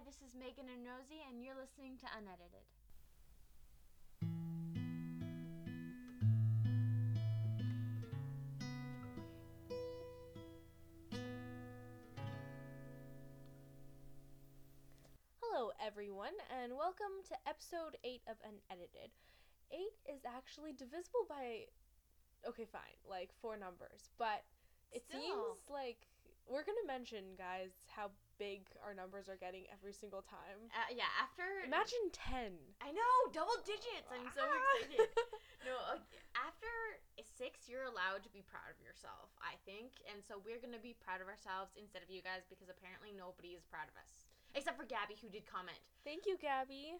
Hi, this is Megan and Rosie, and you're listening to Unedited. Hello, everyone, and welcome to episode 8 of Unedited. 8 is actually divisible by, okay, fine, like four numbers, but it Still. seems like we're gonna mention, guys, how big our numbers are getting every single time. Uh, yeah, after Imagine 10. I know double digits. I'm so Ah. excited. no, uh, after six, you're allowed to be proud of yourself. I think, and so we're gonna be proud of ourselves instead of you guys because apparently nobody is proud of us except for Gabby who did comment. Thank you, Gabby.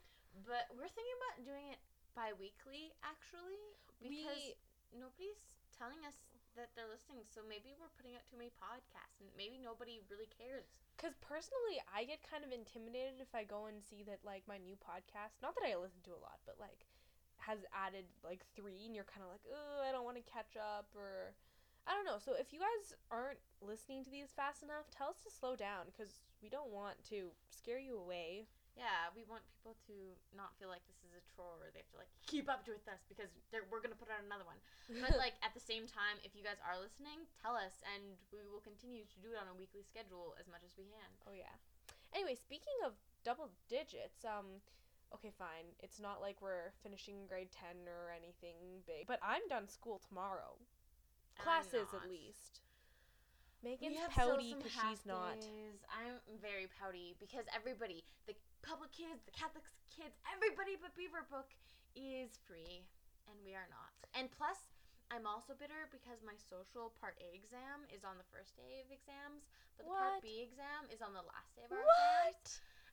But we're thinking about doing it bi-weekly actually because We- nobody's telling us that they're listening. So maybe we're putting out too many podcasts, and maybe nobody really cares. Because personally, I get kind of intimidated if I go and see that, like, my new podcast, not that I listen to a lot, but, like, has added, like, three, and you're kind of like, oh, I don't want to catch up, or I don't know. So if you guys aren't listening to these fast enough, tell us to slow down, because we don't want to scare you away. Yeah, we want people to not feel like this is a chore or they have to like keep up with us because they're, we're gonna put out another one. But like at the same time, if you guys are listening, tell us, and we will continue to do it on a weekly schedule as much as we can. oh, yeah. Anyway, speaking of double digits, um, okay, fine. It's not like we're finishing grade 10 or anything big, but I'm done school tomorrow. Classes, at least. Megan's pouty because she's not. days. I'm very pouty because everybody, the public kids, the Catholic kids, everybody but Beaverbrook is free, and we are not. And plus, I'm also bitter because my social part A exam is on the first day of exams, but the part B exam is on the last day of our exams, What?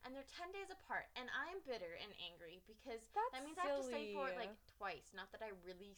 and they're ten days apart. And I'm bitter and angry because That's that means I have to study for it like twice. Not that I really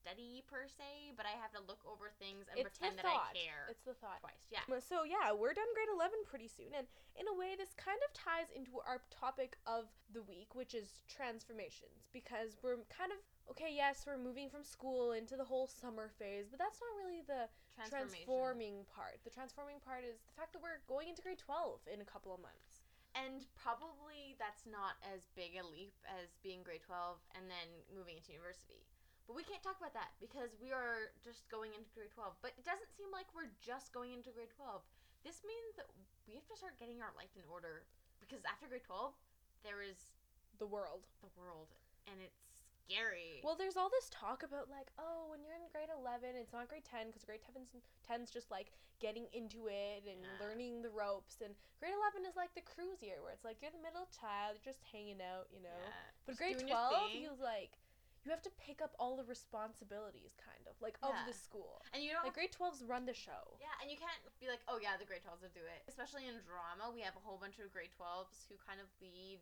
study per se, but I have to look over things and It's pretend that. I care It's the thought. twice. Yeah. So yeah, we're done grade eleven pretty soon, and in a way, this kind of ties into our topic of the week, which is transformations, because we're kind of okay. Yes, we're moving from school into the whole summer phase, but that's not really the transforming part. The transforming part is the fact that we're going into grade twelve in a couple of months. And probably that's not as big a leap as being grade 12 and then moving into university. But we can't talk about that because we are just going into grade 12. But it doesn't seem like we're just going into grade 12. This means that we have to start getting our life in order because after grade 12, there is The world. the world and it's scary. Well, there's all this talk about like, oh, when you're in grade 11, it's not grade 10 because grade 10's, 10's just like getting into it and Yeah. learning the ropes, and grade 11 is like the cruise year where it's like you're the middle child, you're just hanging out, you know. Yeah, but just grade 12, thing. you like you have to pick up all the responsibilities, kind of like of Yeah. the school. and you don't Like grade 12s run the show. Yeah, and you can't be like, oh yeah, the grade 12s will do it. Especially in drama, we have a whole bunch of grade 12s who kind of lead,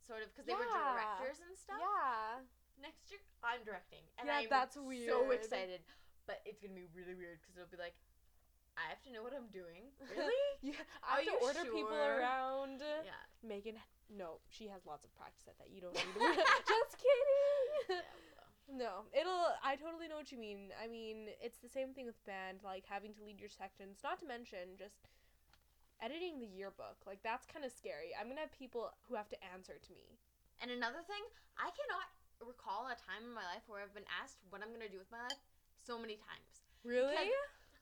sort of, because they were directors and stuff. Yeah. Next year, I'm directing. And Yeah, I'm that's so excited. But it's going to be really weird because it'll be like, I have to know what I'm doing. Really? Yeah. I have to you order people around. yeah. Megan, no, she has lots of practice at that. You don't need to. Just kidding. yeah. No, it'll. I totally know what you mean. I mean, it's the same thing with band, like having to lead your sections. Not to mention just editing the yearbook. Like that's kind of scary. I'm gonna have people who have to answer to me. And another thing, I cannot recall a time in my life where I've been asked what I'm going to do with my life so many times. Really?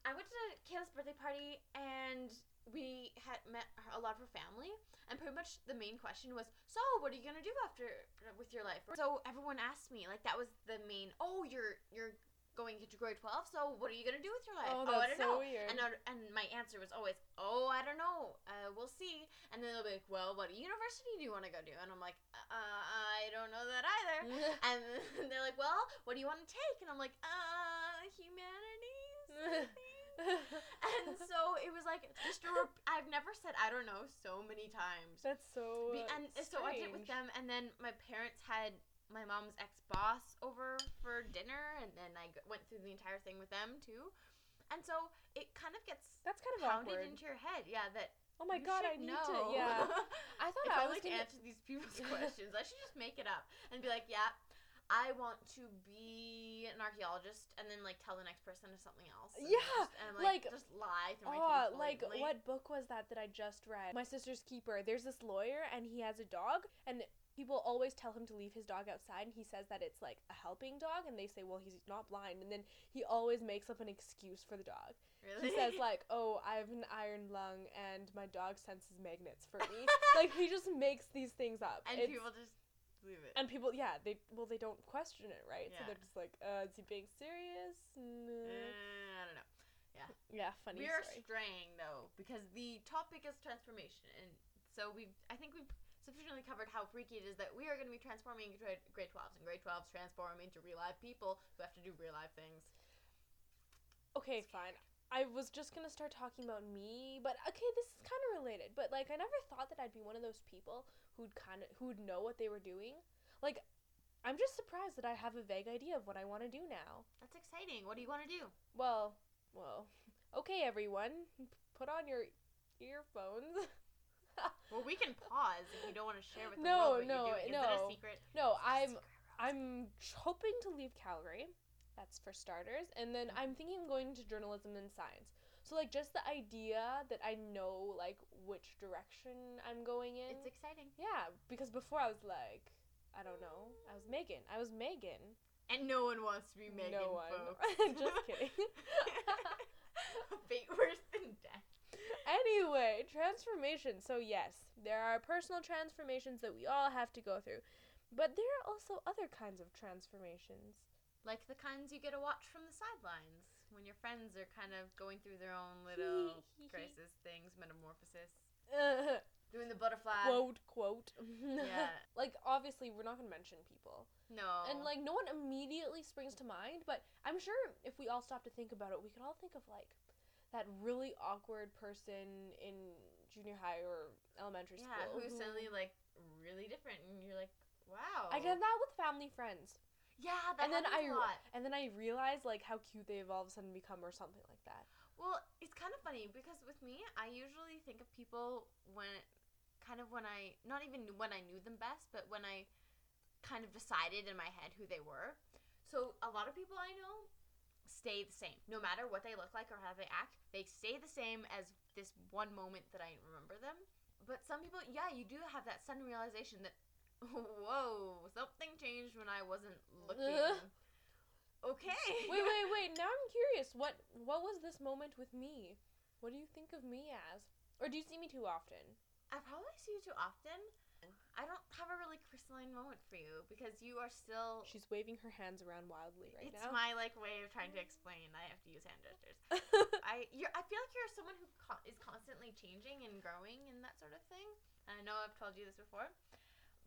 I went to Kayla's birthday party and we had met a lot of her family, and pretty much the main question was, "So, what are you gonna do after with your life?" So everyone asked me, like that was the main. Oh, you're you're going into grade twelve. So what are you gonna do with your life? Oh, I that's don't so know. weird. And I- and my answer was always, "Oh, I don't know. Uh, we'll see." And then they'll be like, "Well, what university do you want to go to?" And I'm like, uh, "I don't know that either." and they're like, "Well, what do you want to take?" And I'm like, "Uh, humanities." I think." and so it was like just a rep- I've never said I don't know so many times. That's so. Be- and so I did it with them, and then my parents had my mom's ex boss over for dinner, and then I g- went through the entire thing with them too. And so it kind of gets That's kind of pounded awkward. into your head, yeah. That oh my god, I need know. to. Yeah. I thought if I I was like gonna. answer these people's questions, I should just make it up and be like, yeah. I want to be an archaeologist and then like tell the next person something else. and Yeah, just, and like, like- just lie through my Oh, teeth. like what book was that that I just read? My sister's keeper. There's this lawyer and he has a dog and people always tell him to leave his dog outside and he says that it's like a helping dog and they say well he's not blind and then he always makes up an excuse for the dog. Really? He says like, "Oh, I have an iron lung and my dog senses magnets for me." like he just makes these things up. and It's- people just believe it. and people, yeah, they well they don't question it, right? Yeah. So they're just like, "Uh, is he being serious?" No. Uh, I don't know. Yeah, Yeah, funny we are story. straying though because the topic is transformation, and so we I think we've sufficiently covered how freaky it is that we are going to be transforming into grade, 12s, and grade 12s transform into real life people who have to do real life things. Okay, fine. I was just gonna start talking about me, but okay, this is kind of related. But like, I never thought that I'd be one of those people who'd kind of who'd know what they were doing. Like, I'm just surprised that I have a vague idea of what I want to do now. That's exciting. What do you want to do? Well, well, okay, everyone, put on your earphones. Well, we can pause if you don't want to share with the No, world what no, you're doing. Is it no. a secret? no, Is it a I'm secret? I'm hoping to leave Calgary. That's for starters. And then mm-hmm. I'm thinking of going to journalism and science. So like just the idea that I know like which direction I'm going in. It's exciting. yeah, because before I was like I don't know. I was Megan. I was Megan. And no one wants to be Megan, no one. folks. just kidding. Fate worse than death. anyway, transformation. So yes, there are personal transformations that we all have to go through. But there are also other kinds of transformations. Like the kinds you get to watch from the sidelines when your friends are kind of going through their own little crisis things, metamorphosis, doing the butterfly. quote quote Yeah. like obviously we're not gonna mention people No. and like no one immediately springs to mind but i'm sure if we all stop to think about it we could all think of like that really awkward person in junior high or elementary yeah, school who's who- suddenly like really different, and you're like, wow. i get that with family friends Yeah, that and then I a lot. and then i realize like how cute they've all of a sudden become or something like that Well, it's kind of funny because with me, I usually think of people when, kind of when I, not even when I knew them best, but when I kind of decided in my head who they were. So a lot of people I know stay the same. No matter what they look like or how they act, they stay the same as this one moment that I remember them. But some people, yeah, you do have that sudden realization that, whoa, something changed when I wasn't looking. okay. wait wait wait now i'm curious what what was this moment with me what do you think of me as or do you see me too often I probably see you too often. I don't have a really crystalline moment for you because you are still. She's waving her hands around wildly right it's now. It's my like way of trying to explain. I have to use hand gestures. I you're, I feel like you're someone who co- is constantly changing and growing and that sort of thing. And I know I've told you this before,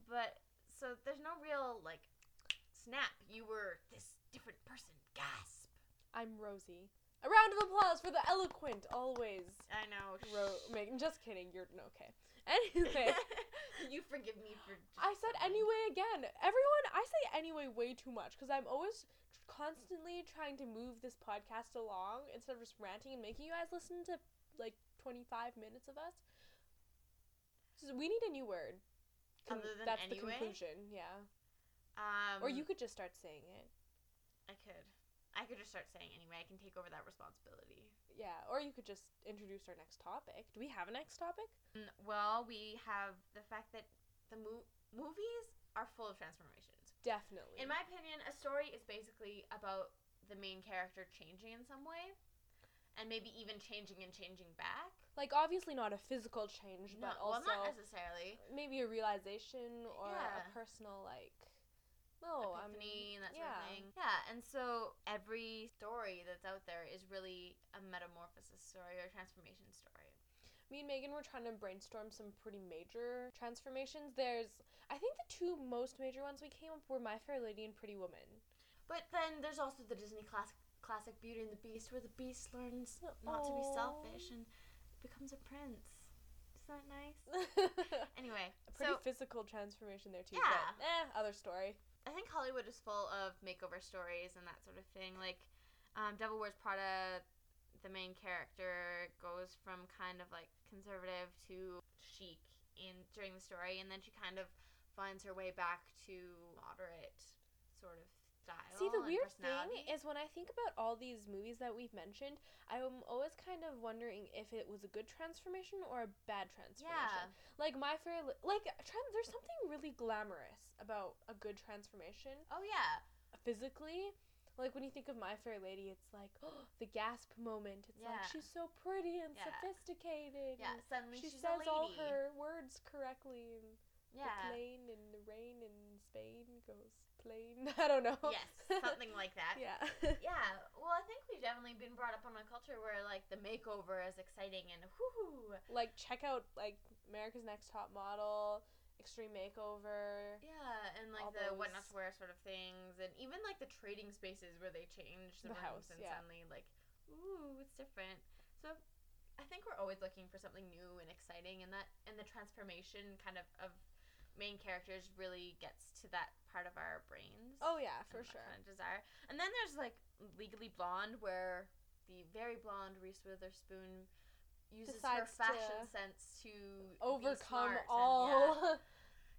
but so there's no real like snap. You were this different person. Gasp. I'm Rosie. A round of applause for the eloquent, always. I know. Ro- Megan, just kidding. You're okay. Anyway, you forgive me for. Just I said anyway again. Everyone, I say anyway way too much because I'm always tr- constantly trying to move this podcast along instead of just ranting and making you guys listen to like 25 minutes of us. So we need a new word. Con- Other than that's the conclusion, yeah. Um, or you could just start saying it. I could. I could just start saying anyway. I can take over that responsibility. Yeah, or you could just introduce our next topic. Do we have a next topic? Mm, Well, we have the fact that the mo- movies are full of transformations. Definitely. In my opinion, a story is basically about the main character changing in some way, and maybe even changing and changing back. Like obviously not a physical change, No, but well, also not necessarily. maybe a realization or a personal like no, I'm epiphany and that sort yeah. of thing. Yeah, and so every story that's out there is really a metamorphosis story or a transformation story. Me and Megan were trying to brainstorm some pretty major transformations. There's I think the two most major ones we came up were My Fair Lady and Pretty Woman. But then there's also the Disney classic classic Beauty and the Beast, where the Beast learns not to be selfish oh. and becomes a prince. Isn't that nice? Anyway, a pretty so physical transformation there too. Yeah. But, eh, other story. I think Hollywood is full of makeover stories and that sort of thing. Like, um, Devil Wears Prada, the main character goes from kind of like conservative to chic in during the story, and then she kind of finds her way back to moderate sort of style. See, the weird thing is when I think about all these movies that we've mentioned, I'm always kind of wondering if it was a good transformation or a bad transformation. yeah. Like my fair, Li- like trans, there's something really glamorous about a good transformation Oh yeah. physically. Like when you think of My Fair Lady, it's like the gasp moment. It's like Yeah. she's so pretty and Yeah. sophisticated. Yeah. Suddenly she she's says all her words correctly. And The plane and the rain in Spain goes plain. I don't know. Yes, something like that. yeah. Yeah, well, I think we've definitely been brought up on a culture where like the makeover is exciting and whoo. like check out like America's Next Top Model, Extreme Makeover. Yeah, and like the what not to wear sort of things, and even like the trading spaces where they change the, The rooms house, and yeah. suddenly like, ooh, it's different. So, I think we're always looking for something new and exciting, and that and the transformation kind of of main characters really gets to that part of our brains. Oh yeah, for sure. Kind of desire, and then there's like Legally Blonde, where the very blonde Reese Witherspoon uses Decides her fashion to sense to Overcome smart and, all.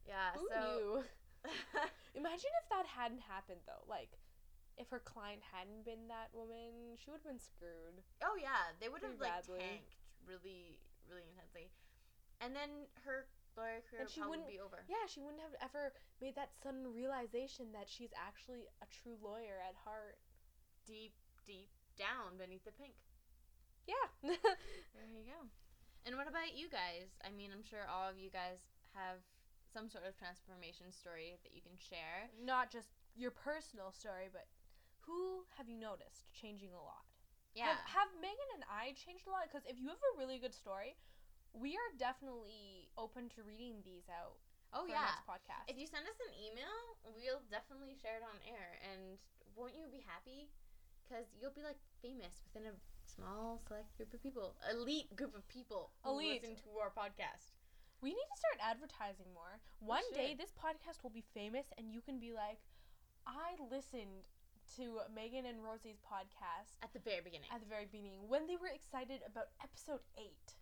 yeah, yeah so? Imagine if that hadn't happened though. Like, if her client hadn't been that woman, she would have been screwed. oh yeah, they would have like badly. tanked really, really intensely, and then her lawyer career And she wouldn't- be over. Yeah, she wouldn't have ever made that sudden realization that she's actually a true lawyer at heart. Deep, deep down beneath the pink. Yeah. There you go. And what about you guys? I mean, I'm sure all of you guys have some sort of transformation story that you can share. Not just your personal story, but who have you noticed changing a lot? Yeah. Have, have Megan and I changed a lot? Because if you have a really good story, we are definitely open to reading these out oh yeah. next podcast. If you send us an email, we'll definitely share it on air. And won't you be happy? Because you'll be like famous within a small select group of people, elite group of people who Elite. listen to our podcast. we need to start advertising more. One day, this podcast will be famous, and you can be like, I listened to Megan and Rosie's podcast At the very beginning. at the very beginning when they were excited about episode eight.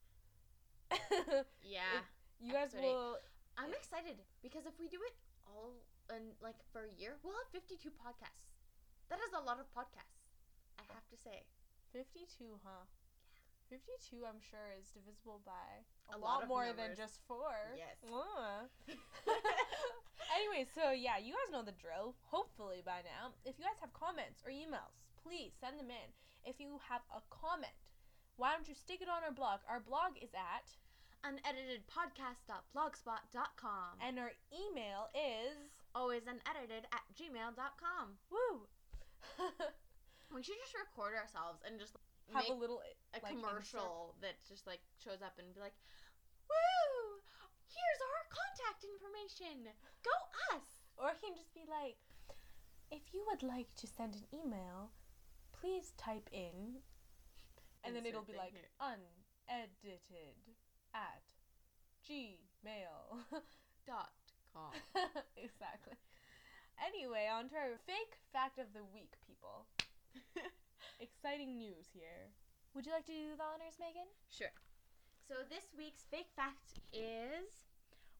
yeah. you guys will. I'm excited because if we do it all in like for a year, we'll have 52 podcasts. That is a lot of podcasts. I have to say. 52, huh? Yeah. 52, I'm sure, is divisible by a, A lot, lot more than just four. Yes. Anyway, so yeah, you guys know the drill. Hopefully by now. If you guys have comments or emails, please send them in. If you have a comment, why don't you stick it on our blog? Our blog is at, Uneditedpodcast.blogspot.com. And our email is, always unedited at gmail.com. woo, We should just record ourselves and just have a little a like, commercial that just like shows up and be like, "Woo! Here's our contact information. Go us." Or it can just be like, if you would like to send an email, please type in, and then it'll be like here. unedited at gmail. Dot com. exactly. Anyway, on to our fake fact of the week, people. Exciting news here. Would you like to do the honors, Megan? Sure. So this week's fake fact is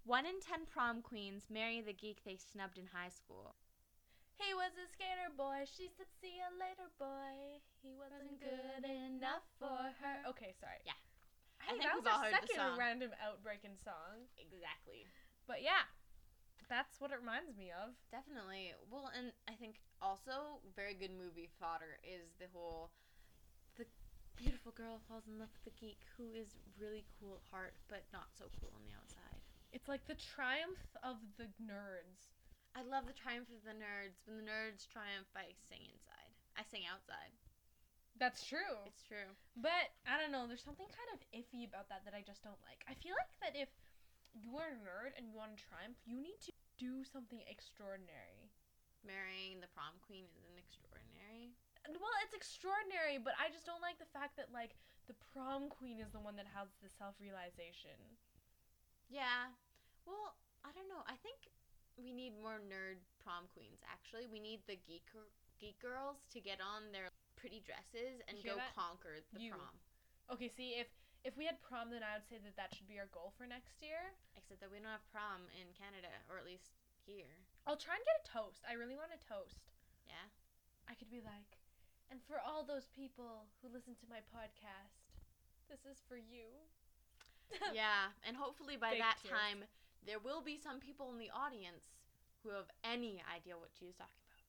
one in ten prom queens marry the geek they snubbed in high school. He was a skater boy. She said, "See you later, boy." He wasn't good enough for her. Okay, sorry. Yeah. Hey, I think that we've was all our heard second random outbreaking song. Exactly. But yeah, that's what it reminds me of. Definitely. Well, and I think also very good movie fodder is the whole the beautiful girl falls in love with the geek who is really cool at heart but not so cool on the outside. It's like the triumph of the nerds. I love the triumph of the nerds. When the nerds triumph, by sing inside. I sing outside. That's true. It's true. But I don't know. There's something kind of iffy about that that I just don't like. I feel like that if you are a nerd and you want to triumph, you need to do something extraordinary. Marrying the prom queen isn't extraordinary. Well, it's extraordinary, but I just don't like the fact that like the prom queen is the one that has the self-realization. Yeah. Well, I don't know. I think we need more nerd prom queens. Actually, we need the geek geek girls to get on their pretty dresses and go that? conquer the You. prom. Okay, see if if we had prom, then I would say that that should be our goal for next year. Except that we don't have prom in Canada, or at least here. I'll try and get a toast. I really want a toast. Yeah. I could be like, and for all those people who listen to my podcast, this is for you. yeah, and hopefully by Fake that tears. time there will be some people in the audience who have any idea what she's talking about.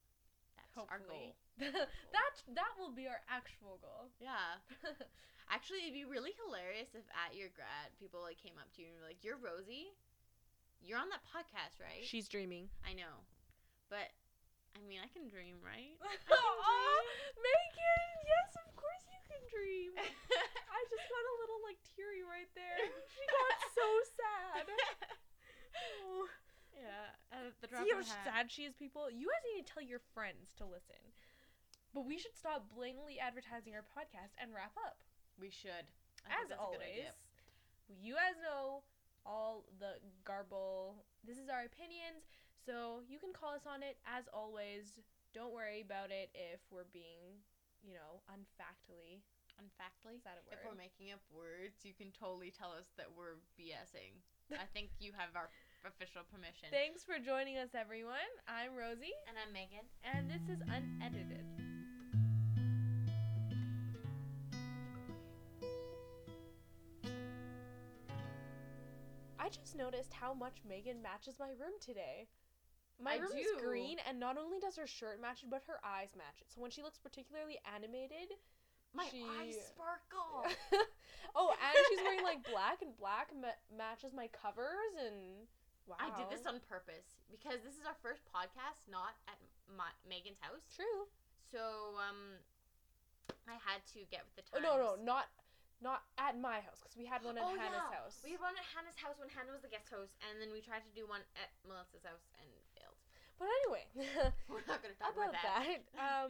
That's our goal. that that will be our actual goal. Yeah. Actually, it'd be really hilarious if at your grad people like came up to you and were like, "You're Rosie. You're on that podcast, right?" She's dreaming. I know, but I mean, I can dream, right? Aw, Megan, yes, of course you can dream. I just got a little like teary right there. She got so sad. Oh. yeah. Uh, the drop See how sad she is, people? You guys need to tell your friends to listen. But we should stop blatantly advertising our podcast and wrap up. We should. I As that's a good always, idea. you guys know all the garble. This is our opinions, so you can call us on it. As always, don't worry about it if we're being, you know, unfactly. Unfactly, Is that a word? if we're making up words, you can totally tell us that we're BSing. I think you have our official permission. Thanks for joining us, everyone. I'm Rosie, and I'm Megan. and this is unedited. I just noticed how much Megan matches my room today. My I room is green, and not only does her shirt match it, but her eyes match it. So when she looks particularly animated, My She- eyes sparkle. oh, and she's wearing like black, and black ma- matches my covers, and wow, I did this on purpose because this is our first podcast, not at my, Megan's house. true. So um, I had to get with the Oh times. no, no, not not at my house because we had one at Oh, Hannah's yeah. house. We had one at Hannah's house when Hannah was the guest host, and then we tried to do one at Melissa's house and failed. But anyway, We're not gonna talk about about, that. that, um,